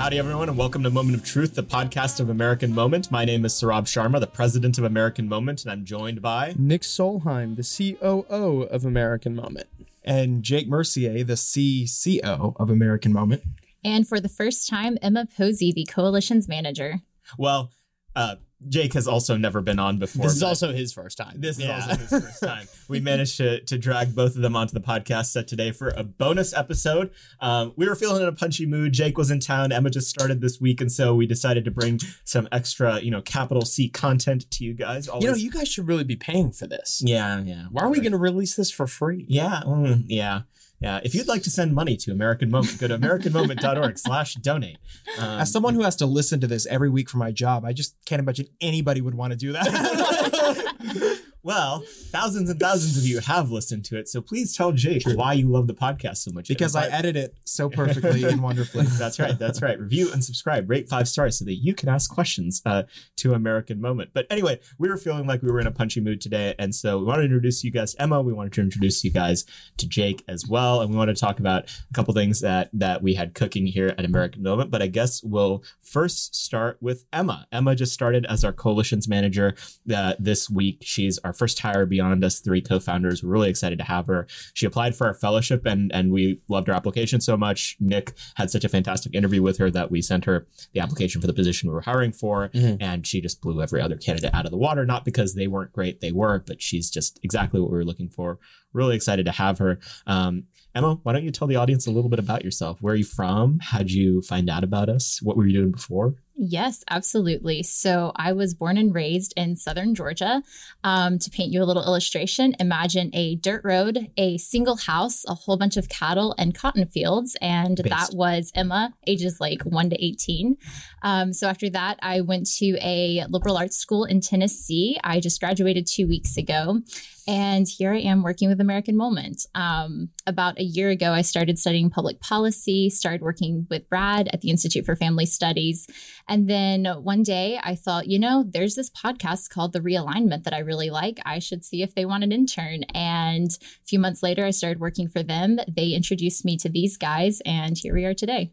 Howdy, everyone, and welcome to Moment of Truth, the podcast of American Moment. My name is Saurabh Sharma, the president of American Moment, and I'm joined by Nick Solheim, the COO of American Moment. And Jake Mercier, the CCO of American Moment. And for the first time, Emma Posey, the coalition's manager. Well, uh, Jake has also never been on before. This is also his first time. This is also his first time. We managed to, to drag both of them onto the podcast set today for a bonus episode. Um, we were feeling in a punchy mood. Jake was in town. Emma just started this week, and so we decided to bring some extra, you know, capital C content to you guys. Always. You know, you guys should really be paying for this. Yeah, yeah. Why are we going to release this for free? Yeah, mm, yeah. Yeah, if you'd like to send money to American Moment, go to americanmoment.org slash donate. Um, As someone who has to listen to this every week for my job, I just can't imagine anybody would want to do that. Well, thousands and thousands of you have listened to it, so please tell Jake why you love the podcast so much. Because I edit it so perfectly and wonderfully. That's right. That's right. Review and subscribe. Rate five stars so that you can ask questions uh, to American Moment. But anyway, we were feeling like we were in a punchy mood today, and so we wanted to introduce you guys, Emma. We wanted to introduce you guys to Jake as well, and we wanted to talk about a couple things that that we had cooking here at American Moment. But I guess we'll first start with Emma. Emma just started as our coalitions manager uh, this week. She's our our first hire beyond us three co-founders. We're really excited to have her. She applied for our fellowship and and we loved her application so much. Nick had such a fantastic interview with her that we sent her the application for the position we were hiring for, mm-hmm. and she just blew every other candidate out of the water. Not because they weren't great, they were, but she's just exactly what we were looking for. Really excited to have her. Um, Emma, why don't you tell the audience a little bit about yourself? Where are you from? How'd you find out about us? What were you doing before? Yes, absolutely. So I was born and raised in southern Georgia. Um, to paint you a little illustration, imagine a dirt road, a single house, a whole bunch of cattle, and cotton fields. And Based. that was Emma, ages like 1 to 18. Um, so after that, I went to a liberal arts school in Tennessee. I just graduated two weeks ago. And here I am working with American Moment. Um, about a year ago, I started studying public policy, started working with Brad at the Institute for Family Studies. And then one day I thought, you know, there's this podcast called The Realignment that I really like. I should see if they want an intern. And a few months later, I started working for them. They introduced me to these guys, and here we are today.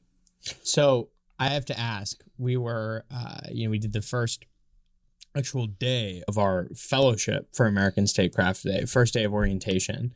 So I have to ask, we were, uh, you know, we did the first actual day of our fellowship for American Statecraft Day, first day of orientation.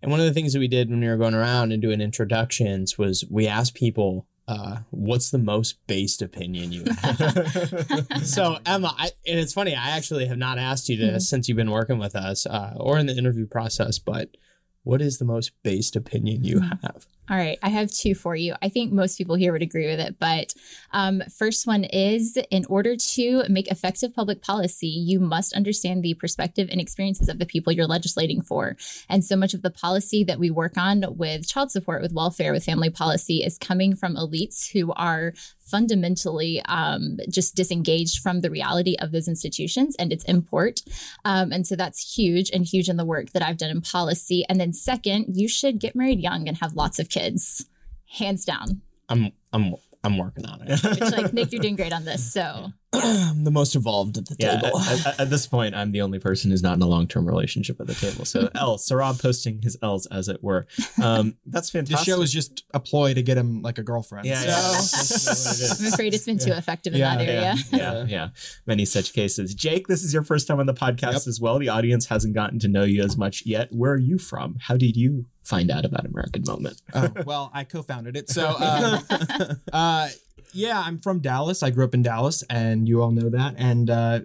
And one of the things that we did when we were going around and doing introductions was we asked people, uh, what's the most based opinion you have? so Emma, I, and it's funny, I actually have not asked you this mm-hmm. since you've been working with us uh, or in the interview process, but what is the most based opinion you mm-hmm. have? All right, I have two for you. I think most people here would agree with it. But um, first one is in order to make effective public policy, you must understand the perspective and experiences of the people you're legislating for. And so much of the policy that we work on with child support, with welfare, with family policy is coming from elites who are fundamentally um, just disengaged from the reality of those institutions and its import. Um, and so that's huge and huge in the work that I've done in policy. And then second, you should get married young and have lots of kids, hands down. I'm I'm I'm working on it. Which, like Nick, you're doing great on this. So the most evolved at the yeah, table. At, at, at, this point, I'm the only person who's not in a long term relationship at the table. So L, Saurabh posting his L's as it were. Um, that's fantastic. The show is just a ploy to get him like a girlfriend. Yeah, so. I'm afraid it's been too effective in yeah, that area. Yeah, yeah, yeah, many such cases. Jake, this is your first time on the podcast yep. as well. The audience hasn't gotten to know you as much yet. Where are you from? How did you find out about American Moment? oh, well, I co-founded it. So, um, uh, yeah, I'm from Dallas. I grew up in Dallas, and you all know that. And uh,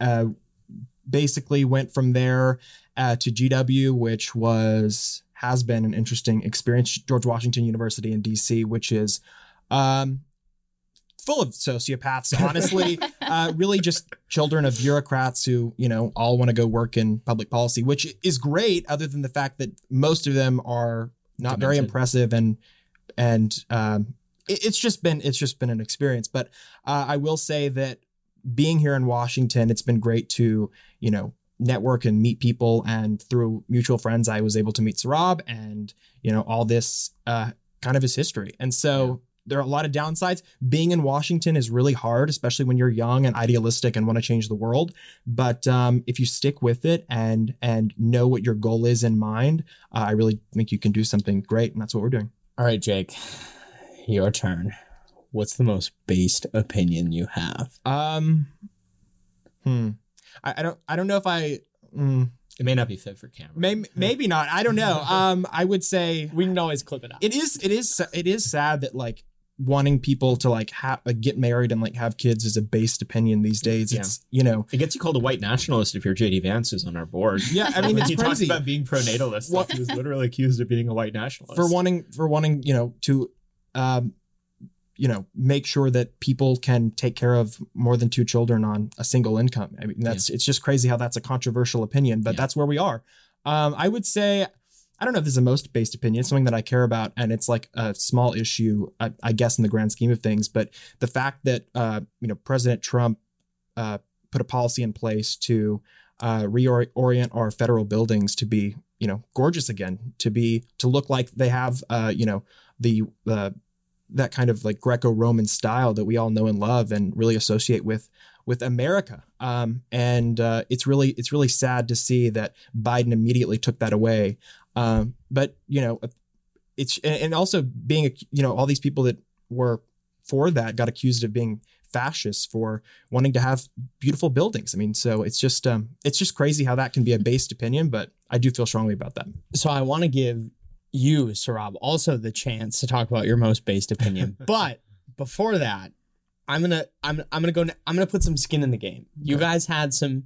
uh, basically went from there uh, to GW, which was has been an interesting experience. George Washington University in DC, which is um, full of sociopaths. Honestly, uh, really just children of bureaucrats who you know all want to go work in public policy, which is great. Other than the fact that most of them are not very impressive and and um, it's just been it's just been an experience. But uh, I will say that being here in Washington, it's been great to you know network and meet people. And through mutual friends, I was able to meet Saurabh, and you know all this uh, kind of his history. And so. Yeah. There are a lot of downsides. Being in Washington is really hard, especially when you're young and idealistic and want to change the world. But um, if you stick with it and and know what your goal is in mind, uh, I really think you can do something great, and that's what we're doing. All right, Jake your turn. what's the most based opinion you have? Um, hmm. I, I don't. I don't know if I. Mm, It may not be fit for camera. maybe maybe not. I don't know. Um, I would say We can always clip it out. it is. It is. It is sad that like wanting people to like have like, get married and like have kids is a based opinion these days. Yeah. It's you know. It gets you called a white nationalist if you're JD Vance is on our board. Yeah, I mean When it's he crazy talks about being pro-natalist. What- he was literally accused of being a white nationalist. for wanting for wanting you know to, um, you know make sure that people can take care of more than two children on a single income. I mean that's it's just crazy how that's a controversial opinion, but Yeah. that's where we are. Um, I would say. I don't know if this is a most based opinion. It's something that I care about, and it's like a small issue, I, I guess, in the grand scheme of things. But the fact that uh, you know President Trump uh, put a policy in place to uh, reorient our federal buildings to be you know gorgeous again, to be to look like they have uh, you know the uh, that kind of like Greco-Roman style that we all know and love and really associate with with America. Um, and uh, it's really it's really sad to see that Biden immediately took that away. Um, but you know, it's and and also being you know all these people that were for that got accused of being fascists for wanting to have beautiful buildings. I mean, so it's just um, it's just crazy how that can be a based opinion, but I do feel strongly about that. So I want to give you, Saurabh, also the chance to talk about your most based opinion. but before that, I'm gonna I'm I'm gonna go I'm gonna put some skin in the game. You Okay. guys had some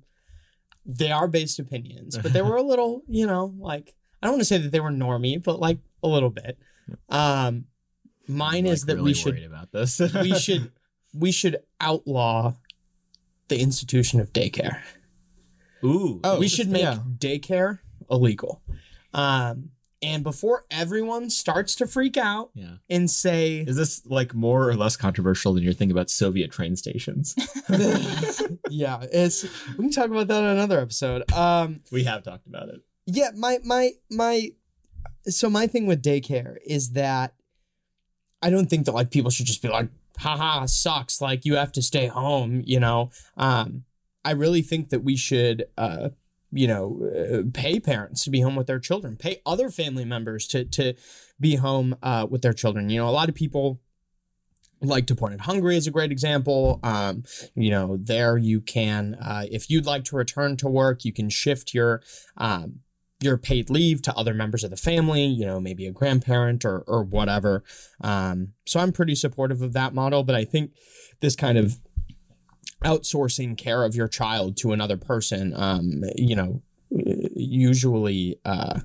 they are based opinions, but they were a little, you know, like I don't want to say that they were normie, but like a little bit. Um mine I'm, is that really we should about this. we should we should outlaw the institution of daycare. Ooh. Oh, we should make yeah. daycare illegal. Um, and before everyone starts to freak out Yeah. and say, Is this like more or less controversial than your thing about Soviet train stations? yeah, it's we can talk about that on another episode. Um, we have talked about it. yeah, my my my so my thing with daycare is that I don't think that like people should just be like, haha, sucks, like you have to stay home, you know. Um, I really think that we should uh you know, uh, pay parents to be home with their children, pay other family members to to be home uh, with their children. You know, a lot of people like to point at Hungary as a great example. Um, you know, there you can, uh, if you'd like to return to work, you can shift your um, your paid leave to other members of the family. You know, maybe a grandparent or or whatever. Um, so I'm pretty supportive of that model, but I think this kind of outsourcing care of your child to another person, um, you know, usually. Uh,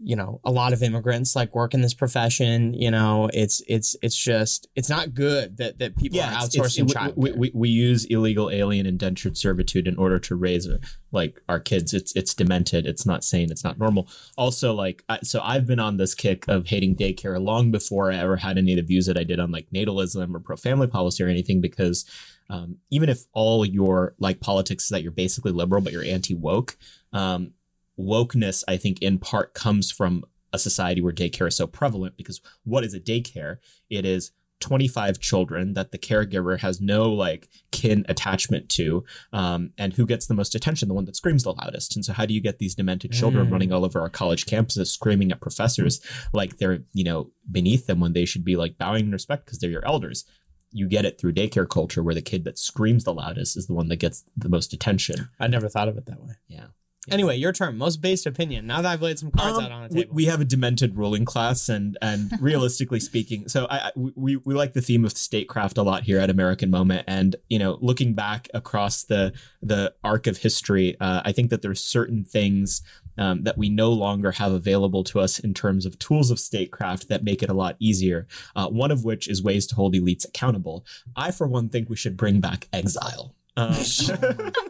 you know a lot of immigrants like work in this profession you know it's it's it's just it's not good that that people are outsourcing it's- child we, we, we use illegal alien indentured servitude in order to raise uh, like our kids. It's it's demented. It's not sane. It's not normal. Also, like I, so, I've been on this kick of hating daycare long before I ever had any of the views that I did on like natalism or pro family policy or anything because. Um, even if all your like politics is that you're basically liberal but you're anti woke, um, wokeness I think in part comes from a society where daycare is so prevalent because what is a daycare? It is 25 children that the caregiver has no like kin attachment to um, and who gets the most attention? The one that screams the loudest. And so how do you get these demented children Mm. running all over our college campuses screaming at professors like they're you know beneath them when they should be like bowing in respect because they're your elders? You get it through daycare culture where the kid that screams the loudest is the one that gets the most attention. I never thought of it that way. Yeah anyway your turn most based opinion now that i've laid some cards Um, out on the we- table We, have a demented ruling class, and and realistically speaking, so I, I we we like the theme of statecraft a lot here at American Moment, and you know, looking back across the the arc of history, uh, I think that there's certain things. Um, that we no longer have available to us in terms of tools of statecraft that make it a lot easier. Uh, one of which is ways to hold elites accountable. I, for one, think we should bring back exile. Um,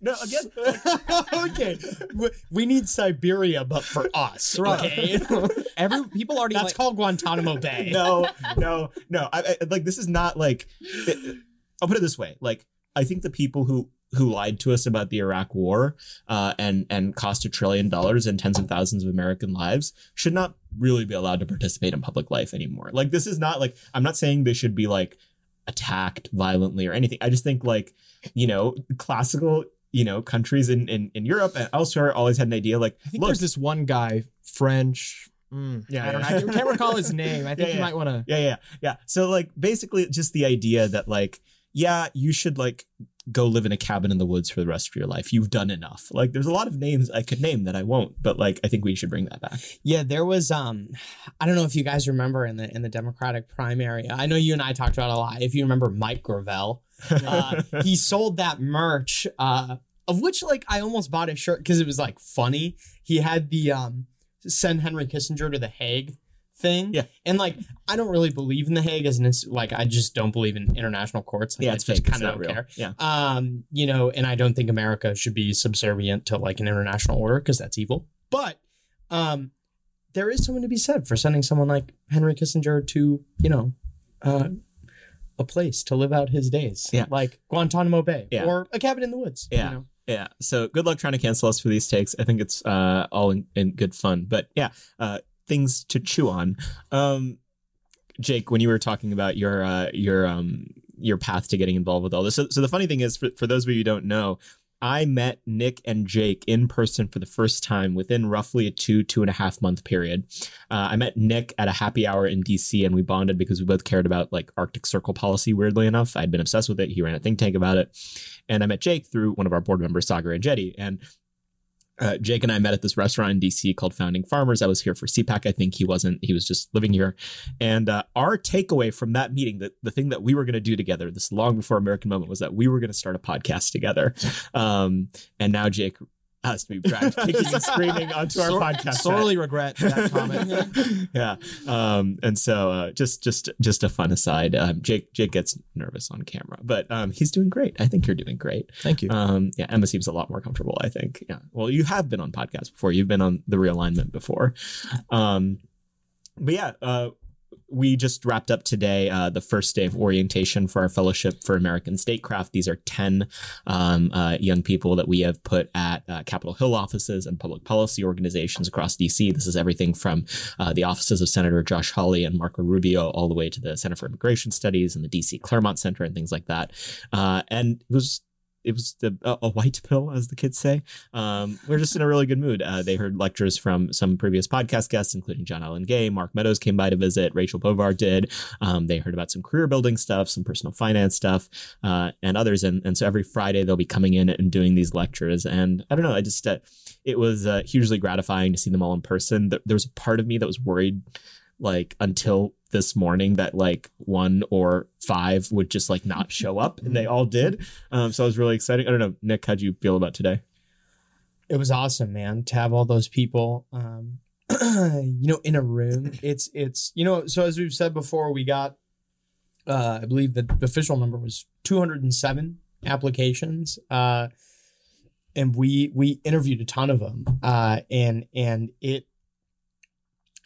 no, again, okay We- need siberia but for us okay Every people already that's like, called guantanamo bay no, no, no. I, I, like this is not like. I'll put it this way: like I think the people who who lied to us about the Iraq War uh, and and cost a trillion dollars and tens of thousands of American lives should not really be allowed to participate in public life anymore. Like this is not like I'm not saying they should be like attacked violently or anything. I just think like you know classical you know countries in in, in Europe and elsewhere always had an idea like I think look there's this one guy, French Mm, Yeah, I don't yeah. know. I can't recall his name. I think Yeah, you yeah. might want to. Yeah, yeah, yeah. So like basically just the idea that like, yeah, you should like go live in a cabin in the woods for the rest of your life. You've done enough. Like there's a lot of names I could name that I won't, but like I think we should bring that back. Yeah, there was um I don't know if you guys remember in the in the Democratic primary. I know you and I talked about it a lot. If you remember Mike Gravel, uh, he sold that merch uh of which like I almost bought a shirt because it was like funny. He had the um send Henry Kissinger to the Hague thing. Yeah. And like I don't really believe in the Hague as an ins- like I just don't believe in international courts. Like, yeah, I it's just kinda not don't real. care. Yeah. Um, you know, and I don't think America should be subservient to like an international order because that's evil. But um, there is something to be said for sending someone like Henry Kissinger to, you know, uh, a place to live out his days, Yeah. like Guantanamo Bay Yeah. or a cabin in the woods. Yeah. you know? Yeah. So good luck trying to cancel us for these takes. I think it's uh, all in, in good fun. But yeah, uh, things to chew on. Um, Jake, when you were talking about your uh, your um, your path to getting involved with all this, so, so the funny thing is, for, for those of you who don't know, I met Nick and Jake in person for the first time within roughly a two two and a half month period. Uh, I met Nick at a happy hour in DC, and we bonded because we both cared about like Arctic Circle policy. Weirdly enough, I'd been obsessed with it. He ran a think tank about it, and I met Jake through one of our board members, Saagar Enjeti, and. Uh, Jake and I met at this restaurant in DC called Founding Farmers. I was here for CPAC. I think he wasn't. He was just living here. And uh, our takeaway from that meeting, the, the thing that we were going to do together, this long before American Moment, was that we were going to start a podcast together. Um, and now Jake has to be dragged kicking and screaming onto our Sor- podcast. Sorely regret that comment. yeah. Um, and so uh, just just just a fun aside. Um, Jake Jake gets nervous on camera, but um, he's doing great. I think you're doing great. Thank you. Um, yeah, Emma seems a lot more comfortable. I think. Yeah. Well, you have been on podcasts before. You've been on the realignment before. Um, but yeah, uh, we just wrapped up today uh, the first day of orientation for our fellowship for American Statecraft. These are 10 um, uh, young people that we have put at uh, Capitol Hill offices and public policy organizations across DC. This is everything from uh, the offices of Senator Josh Hawley and Marco Rubio all the way to the Center for Immigration Studies and the DC Claremont Center and things like that. Uh, and it was it was the, a, a white pill, as the kids say. Um, we're just in a really good mood. Uh, they heard lectures from some previous podcast guests, including John Allen Gay, Mark Meadows came by to visit, Rachel Bovard did. Um, they heard about some career building stuff, some personal finance stuff, uh, and others. And, and so every Friday they'll be coming in and doing these lectures. And I don't know, I just, uh, it was uh, hugely gratifying to see them all in person. There was a part of me that was worried, like until this morning that like one or five would just like not show up and they all did um so i was really excited i don't know nick how'd you feel about today it was awesome, man, to have all those people, um, you know, in a room. It's it's you know, so as we've said before, we got, uh, I believe the official number was 207 applications, uh, and we we interviewed a ton of them, uh, and and it.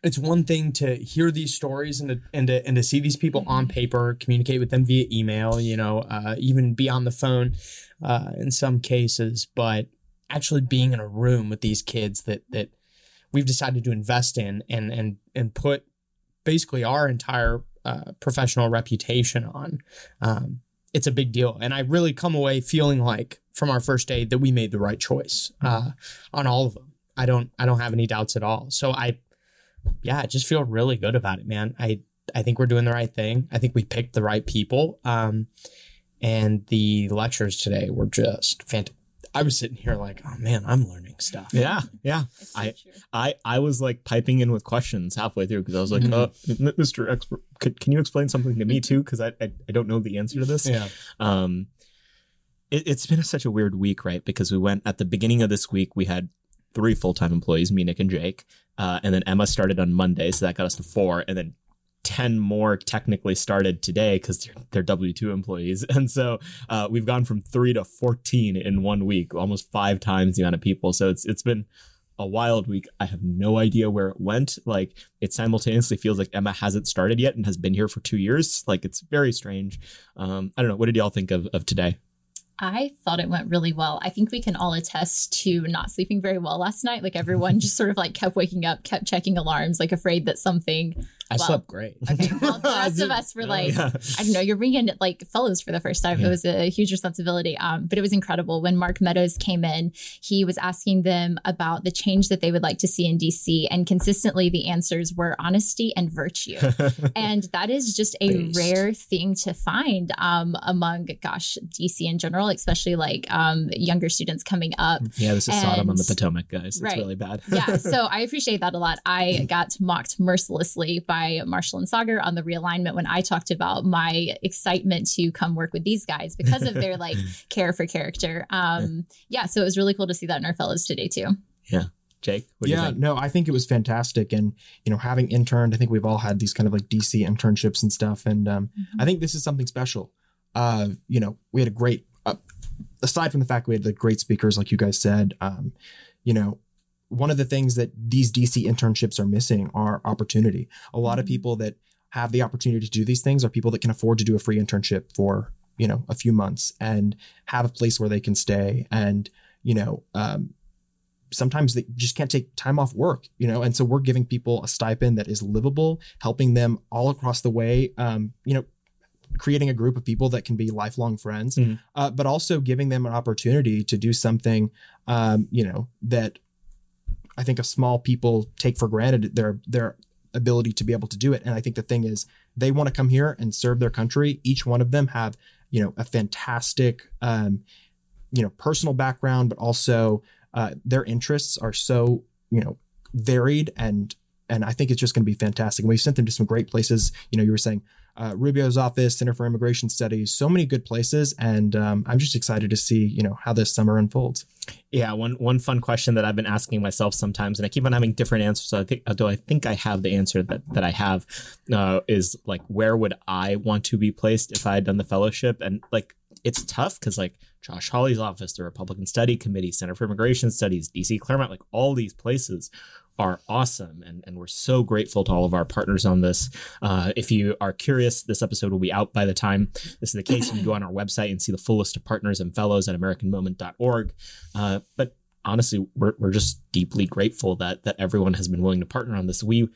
It's one thing to hear these stories and to, and to and to see these people on paper, communicate with them via email, you know, uh, even be on the phone, uh, in some cases, but actually being in a room with these kids that that we've decided to invest in and and and put basically our entire uh, professional reputation on. Um, it's a big deal. And i really come away feeling like from our first day that we made the right choice uh, on all of them. I don't i don't have any doubts at all. So i yeah i just feel really good about it man. I i think we're doing the right thing. I think we picked the right people. Um, and the lectures today were just fantastic. I was sitting here like, oh man, I'm learning stuff. yeah yeah. So I- true. i i was like piping in with questions halfway through because i was like Mhm. uh, mr expert could, can you explain something to me too? Because I, I i don't know the answer to this. Yeah. um it, it's been such a weird week right? Because we went at the beginning of this week we had three full-time employees me nick and jake uh, and then emma started on monday so that got us to four. And then 10 more technically started today because they're, they're w2 employees. And so uh, we've gone from 3 to 14 in one week almost five times the amount of people. So it's it's been a wild week. I have no idea where it went. Like it simultaneously feels like emma hasn't started yet and has been here for two years. Like it's very strange. Um, i don't know. What did y'all think of, of today I thought it went really well. I think we can all attest to not sleeping very well last night. Like everyone just sort of like kept waking up, kept checking alarms, like afraid that something I Well, slept great. Okay, well, the rest of us were like, Yeah. I don't know, you're bringing like fellows for the first time. Yeah. It was a huge responsibility. Um, but it was incredible. When Mark Meadows came in, he was asking them about the change that they would like to see in DC. And consistently the answers were honesty and virtue. and that is just a Based. rare thing to find um, among, gosh, DC in general, especially like um, younger students coming up. yeah, this is Sodom on the Potomac, guys. It's Right. really bad. yeah, so I appreciate that a lot. I got mocked mercilessly by Marshall and Saagar on the realignment when I talked about my excitement to come work with these guys because of their like care for character. Um, yeah, so it was really cool to see that in our fellows today too. Yeah. Jake, what do you yeah, think? no, I think it was fantastic, and you know, having interned, I think we've all had these kind of like DC internships and stuff, and um, I think this is something special. Uh, you know, we had a great, uh, aside from the fact we had the great speakers, like you guys said, um, you know, one of the things that these DC internships are missing are opportunity. A lot of Mhm. people that have the opportunity to do these things are people that can afford to do a free internship for you know a few months and have a place where they can stay and you know um, sometimes they just can't take time off work, you know, and so we're giving people a stipend that is livable, helping them all across the way, um, you know, creating a group of people that can be lifelong friends, Mhm. uh, but also giving them an opportunity to do something, um, you know, that I think of small people take for granted their their ability to be able to do it. And I think the thing is, they want to come here and serve their country. Each one of them have, you know, a fantastic, um, you know, personal background, but also uh, their interests are so you know varied and and I think it's just going to be fantastic. And we've sent them to some great places. You know, you were saying uh, Rubio's office, Center for Immigration Studies, so many good places, and um, I'm just excited to see you know how this summer unfolds. Yeah, one one fun question that I've been asking myself sometimes, and I keep on having different answers. So I think, although I think I have the answer that that I have, uh, is like where would I want to be placed if I had done the fellowship? And like it's tough because like Josh Hawley's office, the Republican Study Committee, Center for Immigration Studies, DC Claremont, like all these places are awesome and, and we're so grateful to all of our partners on this uh, if you are curious this episode will be out by the time this is the case you can go on our website and see the full list of partners and fellows at americanmoment.org uh, but honestly we're, we're just deeply grateful that that everyone has been willing to partner on this we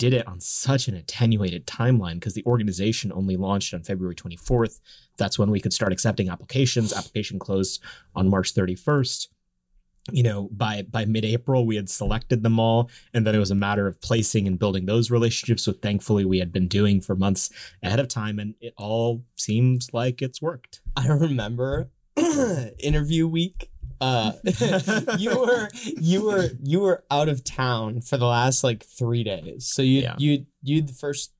did it on such an attenuated timeline because the organization only launched on February 24th. That's when we could start accepting applications. Application closed on March 31st. You know, by by mid-April, we had selected them all, and then it was a matter of placing and building those relationships. So thankfully, we had been doing for months ahead of time, and it all seems like it's worked. I remember interview week. Uh, you were you were you were out of town for the last like three days. So you Yeah. you you the first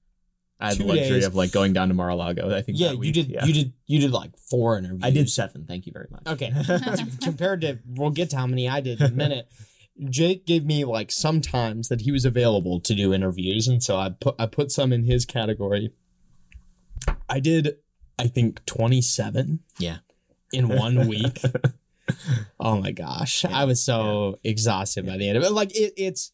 I had the luxury days. of like going down to Mar-a-Lago. I think yeah you did Yeah. you did you did like four interviews. I did seven. Thank you very much. Okay. compared to we'll get to how many I did in a minute. Jake gave me like sometimes that he was available to do interviews, and so I put I put some in his category. I did, I think twenty seven. Yeah. In one week. oh my gosh, Yeah, I was so exhausted by the end of it. Like it, it's.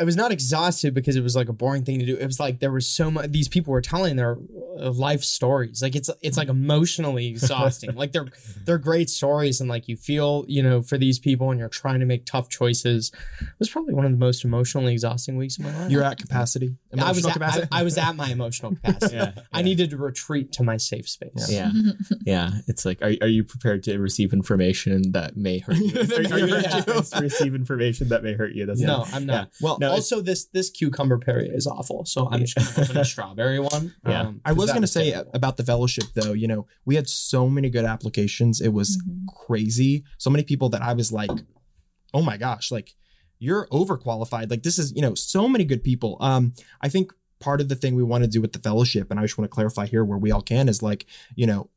I was not exhausted because it was like a boring thing to do. It was like there was so much. These people were telling their uh, life stories. Like it's it's like emotionally exhausting. like they're they're great stories and like you feel you know for these people and you're trying to make tough choices it was probably one of the most emotionally exhausting weeks of my life You're at capacity. I was Emotional at, capacity. I, I was at my emotional capacity Yeah, i needed to retreat to my safe space Yeah. Yeah, it's like, are, are you prepared to receive information that may hurt you? That are, are you may ready hurt you. to receive information that may hurt you? That's no i'm not well, No, also this this cucumber Perrier is awful so i'm just gonna open a strawberry one Yeah. um, I was going to say terrible. about the fellowship, though, you know, we had so many good applications. It was Mhm. crazy. So many people that I was like, oh my gosh, like you're overqualified. Like this is, you know, so many good people. Um, I think part of the thing we want to do with the fellowship, and I just want to clarify here where we all can, is like, you know,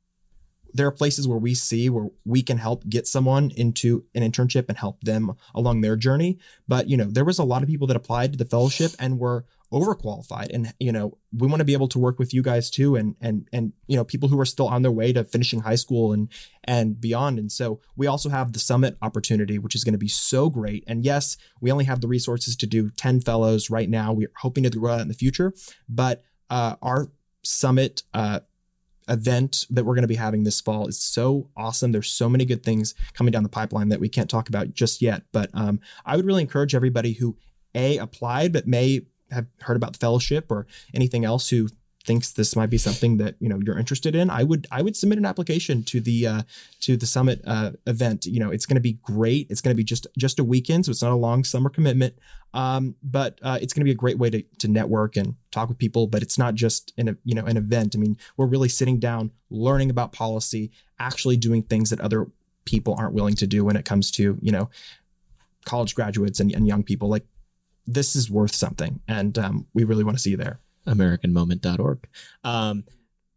there are places where we see where we can help get someone into an internship and help them along their journey. But, you know, there was a lot of people that applied to the fellowship and were overqualified. And you know we want to be able to work with you guys too and and and you know people who are still on their way to finishing high school and and beyond. And so we also have the summit opportunity which is going to be so great. And yes we only have the resources to do 10 fellows right now. We're hoping to grow that in the future. But uh, our summit uh, event that we're going to be having this fall is so awesome. There's so many good things coming down the pipeline that we can't talk about just yet. But um, I would really encourage everybody who a applied but may have heard about the fellowship or anything else who thinks this might be something that you know you're interested in, I would I would submit an application to the uh, to the summit uh, event. You know, it's going to be great. It's going to be just just a weekend, so it's not a long summer commitment. Um, but uh, it's going to be a great way to to network and talk with people. But it's not just an you know an event. I mean, we're really sitting down, learning about policy, actually doing things that other people aren't willing to do when it comes to you know college graduates and, and young people. Like this is worth something, and um, we really want to see you there. AmericanMoment.org. Um,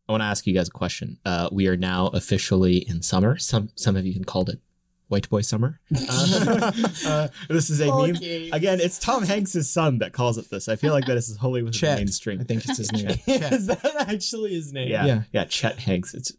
I want to ask you guys a question. Uh, we are now officially in summer. Some some have even called it White Boy Summer. Uh, uh, this is a meme. Again, it's Tom Hanks' son that calls it this. I feel like that is wholly within Chet, the mainstream. I think it's his name. Is that actually his name? Yeah, Yeah. yeah, Chet Hanks. It's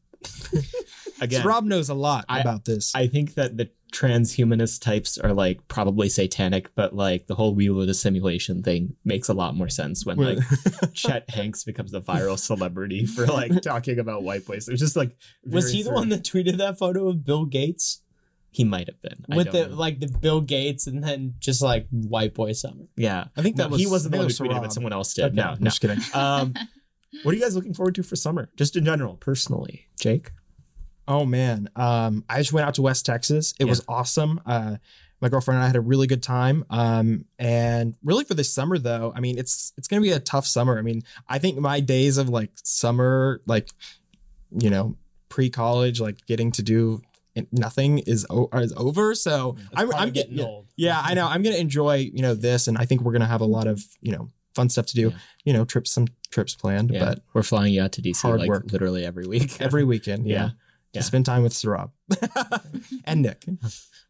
again. Rob knows a lot I- about this. I think that the transhumanist types are like probably satanic, but like the whole wheel of the simulation thing makes a lot more sense when like Chet Hanks becomes a viral celebrity for like talking about white boys. It was just like Was he the one that tweeted that photo of Bill Gates he might have been with the know. like the Bill Gates and then just like white boy summer? yeah. I think that No, was he wasn't the one who tweeted it, was someone else did. Okay. No, I'm no. just kidding. Um, what are you guys looking forward to for summer? Just in general, personally, Jake. Oh man, um, I just went out to West Texas. It Yeah. was awesome. Uh, my girlfriend and I had a really good time. Um, and really for this summer though, I mean, it's it's gonna be a tough summer. I mean, I think my days of like summer, like you know, pre college, like getting to do nothing is o- is over. So I'm, I'm getting getting old. Yeah, I know. I'm gonna enjoy you know this, and I think we're gonna have a lot of you know fun stuff to do. Yeah. You know, trips some trips planned, Yeah, but we're flying you out to DC hard like work. literally every week. every weekend, yeah. Yeah. Spend time with Saurabh and Nick.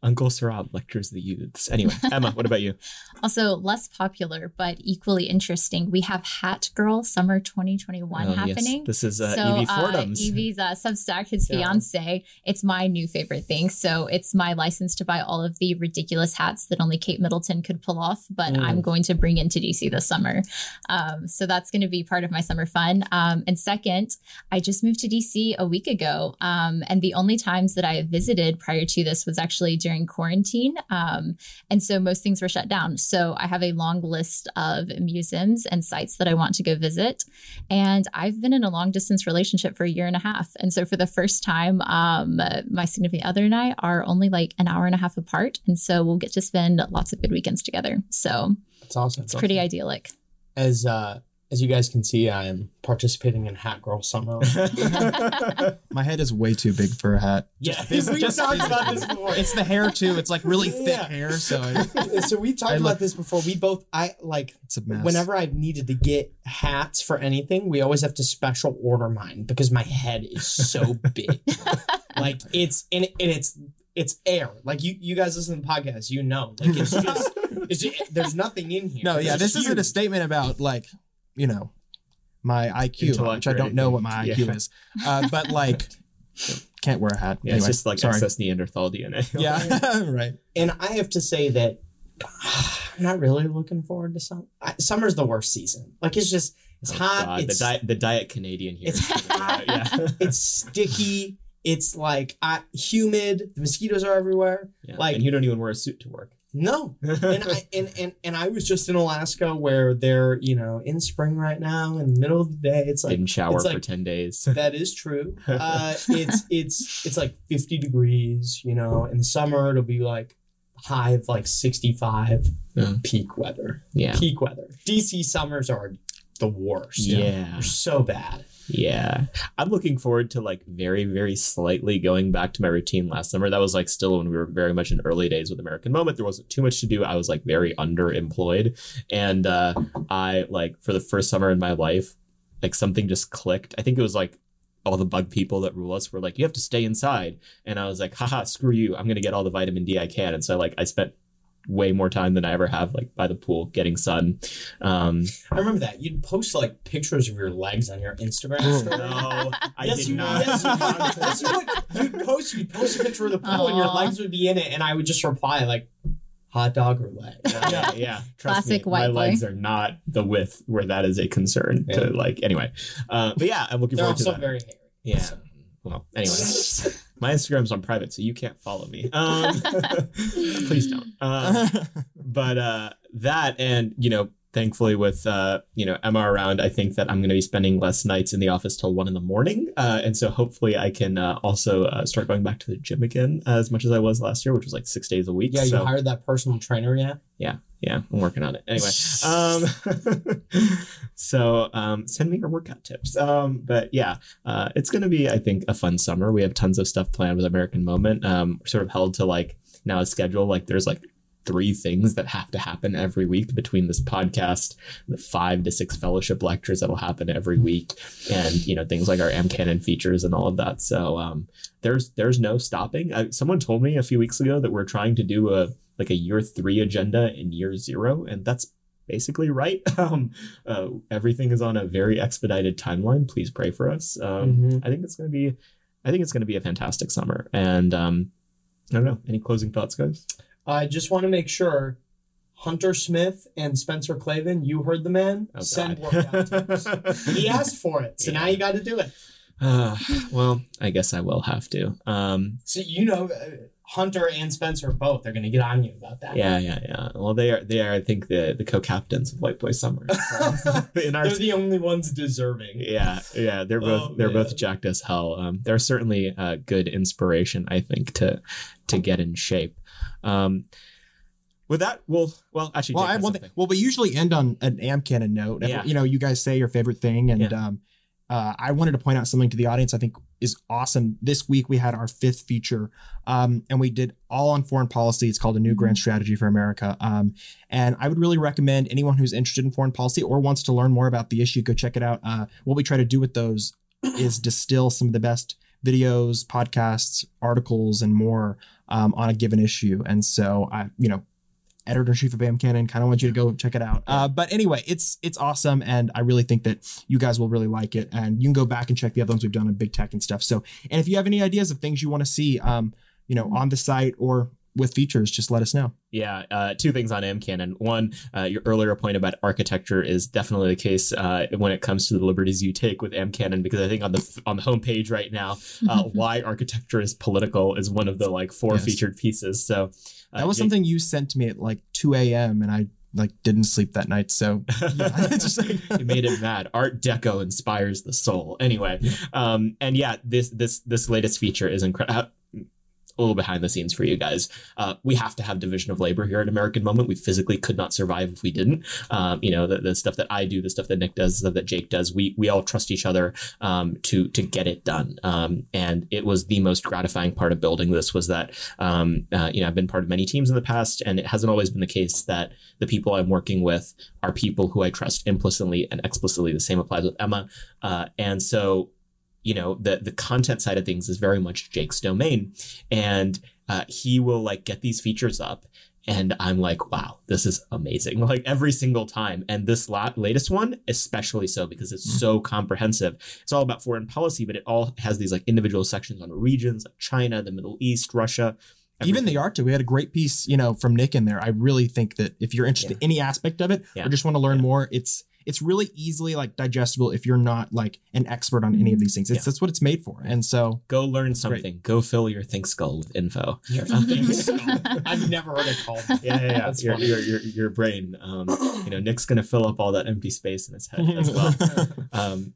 Uncle Saurabh lectures the youths. Anyway, Emma, what about you? Also, less popular but equally interesting. We have Hat Girl Summer 2021 Oh, yes. happening. This is uh, so Evie uh, Fordham's. Evie's uh, Substack, his Yeah. fiance. It's my new favorite thing. So it's my license to buy all of the ridiculous hats that only Kate Middleton could pull off, but Mm. I'm going to bring into DC this summer. Um, so that's going to be part of my summer fun. Um, and second, I just moved to DC a week ago, um, and the only times that I visited prior to this was actually during quarantine. Um, and so most things were shut down. So I have a long list of museums and sites that I want to go visit. And I've been in a long distance relationship for a year and a half. And so for the first time, um, my significant other and I are only like an hour and a half apart. And so we'll get to spend lots of good weekends together. So It's awesome. it's pretty idyllic. As uh as you guys can see, I am participating in Hat Girl Summer. My head is way too big for a hat. yeah, Just- we just- talked about this before. It's the hair too. It's like really thick Yeah. hair, so I, so we talked I about look- this before. We both, I like it's a mess. whenever I've needed to get hats for anything, we always have to special order mine because my head is so big. like it's and, it, and it's it's air. Like you you guys listen to the podcast, you know. Like it's just it's just, there's nothing in here. no, yeah, just this isn't a statement about like you know my IQ, which I don't know what my. IQ Yeah. is, uh, but like can't wear a hat. yeah, anyway, it's just like sorry. excess Neanderthal DNA. Yeah, right. And I have to say that I'm not really looking forward to summer. I, summer's the worst season. Like it's just it's Oh, hot. God, it's the diet, the diet Canadian here. it's is coming out, yeah. it's sticky. It's like I, humid. The mosquitoes are everywhere. Yeah, Like- and you don't even wear a suit to work. No, and I and, and and I was just in Alaska where they're you know in spring right now in the middle of the day. It's like Didn't shower it's for like- ten days. that is true. Uh, it's it's it's like 50 degrees. You know, in the summer it'll be like high of like 65. Yeah. Peak weather. Yeah, Peak weather. DC summers are the worst. yeah, They're so bad. Yeah. I'm looking forward to like very, very slightly going back to my routine last summer. That was like still when we were very much in early days with American Moment. There wasn't too much to do. I was like very underemployed, and uh, I like for the first summer in my life, like something just clicked. I think it was like all the bug people that rule us were like, you have to stay inside. And I was like, haha, screw you. I'm going to get all the vitamin D I can. And so like I spent way more time than I ever have like by the pool getting sun. Um, I remember that. You'd post like pictures of your legs on your Instagram story. no, I yes, did you, not. Yes, you, would. yes, you would. You'd post, you'd post a picture of the pool and your legs would be in it, and I would just reply like, "Hot dog or leg." yeah, yeah. Trust Classic me, white my boy. legs are not the width where that is a concern. Yeah. To like anyway, uh, but yeah, I'm looking They're forward to also that. very hairy. Yeah. So- Well, anyway, my Instagram's on private, so you can't follow me. Um, please don't. Um, but uh, that and you know thankfully with uh, you know Emma around, I think that I'm going to be spending less nights in the office till one in the morning, uh, and so hopefully I can uh, also uh, start going back to the gym again as much as I was last year, which was like six days a week. Yeah, you so, hired that personal trainer yet? yeah, yeah, I'm working on it. Anyway, um, so um, send me your workout tips. Um, but yeah, uh, it's going to be I think a fun summer. We have tons of stuff planned with American Moment. Um, we're sort of held to like now a schedule. Like there's like three things that have to happen every week between this podcast, the five to six fellowship lectures that'll happen every week, and you know things like our AmCanon features and all of that. So um, there's there's no stopping. Uh, someone told me a few weeks ago that we're trying to do a like a year three agenda in year zero, and that's basically right. Um, uh, everything is on a very expedited timeline. Please pray for us. Um, Mhm. I think it's going to be, I think it's going to be a fantastic summer. And um, I don't know. Any closing thoughts, guys? I just want to make sure Hunter Smith and Spencer Klavan, you heard the man, Oh, send workout tips. He asked for it, so now you got to do it. Uh, well, I guess I will have to. Um, So you know, uh, Hunter and Spencer both are going to get on you about that. yeah, yeah, yeah. Well, they are, they are, I think, the the co-captains of White Boy Summer. In our They're the only ones deserving. yeah yeah they're both Oh, they're man. both jacked as hell um they're certainly a good inspiration i think to to get in shape um with that we'll well actually Well, I have one thing. Well, we usually end on an AmCanon note. Yeah. You know, you guys say your favorite thing, and Yeah. um, uh, I wanted to point out something to the audience. I think is awesome. This week we had our fifth feature, um, and we did all on foreign policy. It's called a new grand strategy for America. Um, and I would really recommend anyone who's interested in foreign policy or wants to learn more about the issue, go check it out. Uh, what we try to do with those is distill some of the best videos, podcasts, articles, and more um, on a given issue. And so I, you know, editor in chief of AmCanon, kind of want you to go check it out. Uh, but anyway, it's it's awesome, and I really think that you guys will really like it. And you can go back and check the other ones we've done on big tech and stuff. So, and if you have any ideas of things you want to see, um, you know, on the site or with features, just let us know. Yeah, uh, two things on AmCanon. One, uh, your earlier point about architecture is definitely the case uh, when it comes to the liberties you take with AmCanon, because I think on the on the homepage right now, uh, why architecture is political is one of the like four Yes. featured pieces. So uh, That was Jake- something you sent to me at like 2 a.m. and I like didn't sleep that night. So yeah, just like it made it mad. Art Deco inspires the soul. Anyway, um, and yeah, this this this latest feature is incredible. A little behind the scenes for you guys. Uh, we have to have division of labor here at American Moment. We physically could not survive if we didn't. Um, you know, the, the stuff that I do, the stuff that Nick does, the stuff that Jake does. We we all trust each other um, to to get it done. Um, and it was the most gratifying part of building this was that um, uh, you know I've been part of many teams in the past, and it hasn't always been the case that the people I'm working with are people who I trust implicitly and explicitly. The same applies with Emma. Uh, and so, you know, the the content side of things is very much Jake's domain, and uh, he will like get these features up. And I'm like, wow, this is amazing. Like every single time. And this la- latest one, especially so because it's so comprehensive. It's all about foreign policy, but it all has these like individual sections on regions like China, the Middle East, Russia. even the everything. art. We had a great piece, you know, from Nick in there. I really think that if you're interested in any aspect of it Yeah. or just want to learn Yeah. more, it's it's really easily like digestible if you're not like an expert on any of these things. It's Yeah. that's what it's made for. And so Go learn something. Go fill your think skull with info. Your thing skull. I've never heard it called. yeah, yeah, yeah. That's your, funny. your, your, your brain. Um, you know, Nick's gonna fill up all that empty space in his head as well. Um,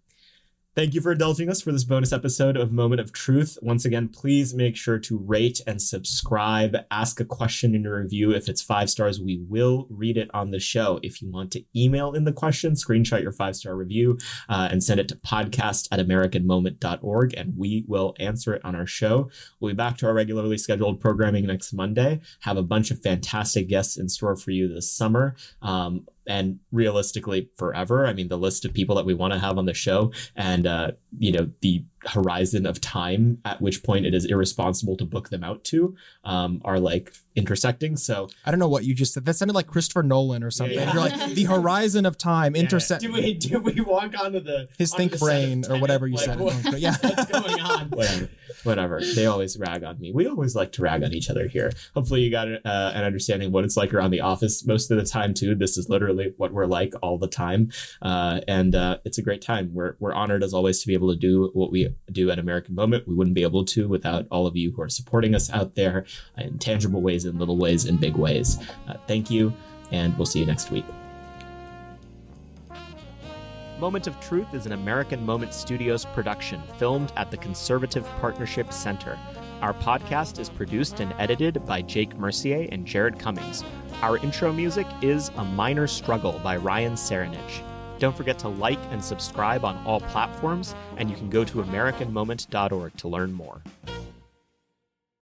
thank you for indulging us for this bonus episode of Moment of Truth. Once again, please make sure to rate and subscribe. Ask a question in your review. If it's five stars, we will read it on the show. If you want to email in the question, screenshot your five star review uh, and send it to podcast at americanmoment.org, and we will answer it on our show. We'll be back to our regularly scheduled programming next Monday. Have a bunch of fantastic guests in store for you this summer. Um, and realistically, forever. I mean, the list of people that we want to have on the show, and uh, you know, the horizon of time at which point it is irresponsible to book them out to, um, are like intersecting. So I don't know what you just said. That sounded like Christopher Nolan or something. yeah. You're like the horizon of time Yeah, yeah. intersect Do we do we walk onto the his onto think the brain or whatever you Like, said. what- yeah. what's going on? whatever, whatever. They always rag on me. We always like to rag on each other here. Hopefully, you got uh, an understanding of what it's like around the office most of the time too. This is literally what we're like all the time, uh, and uh, it's a great time. We're we're honored as always to be able to do what we do at American Moment. We wouldn't be able to without all of you who are supporting us out there in tangible ways, in little ways, in big ways. Uh, thank you, and we'll see you next week. Moment of Truth is an American Moment Studios production filmed at the Conservative Partnership Center. Our podcast is produced and edited by Jake Mercier and Jared Cummings. Our intro music is A Minor Struggle by Ryan Serenich. Don't forget to like and subscribe on all platforms, and you can go to AmericanMoment.org to learn more.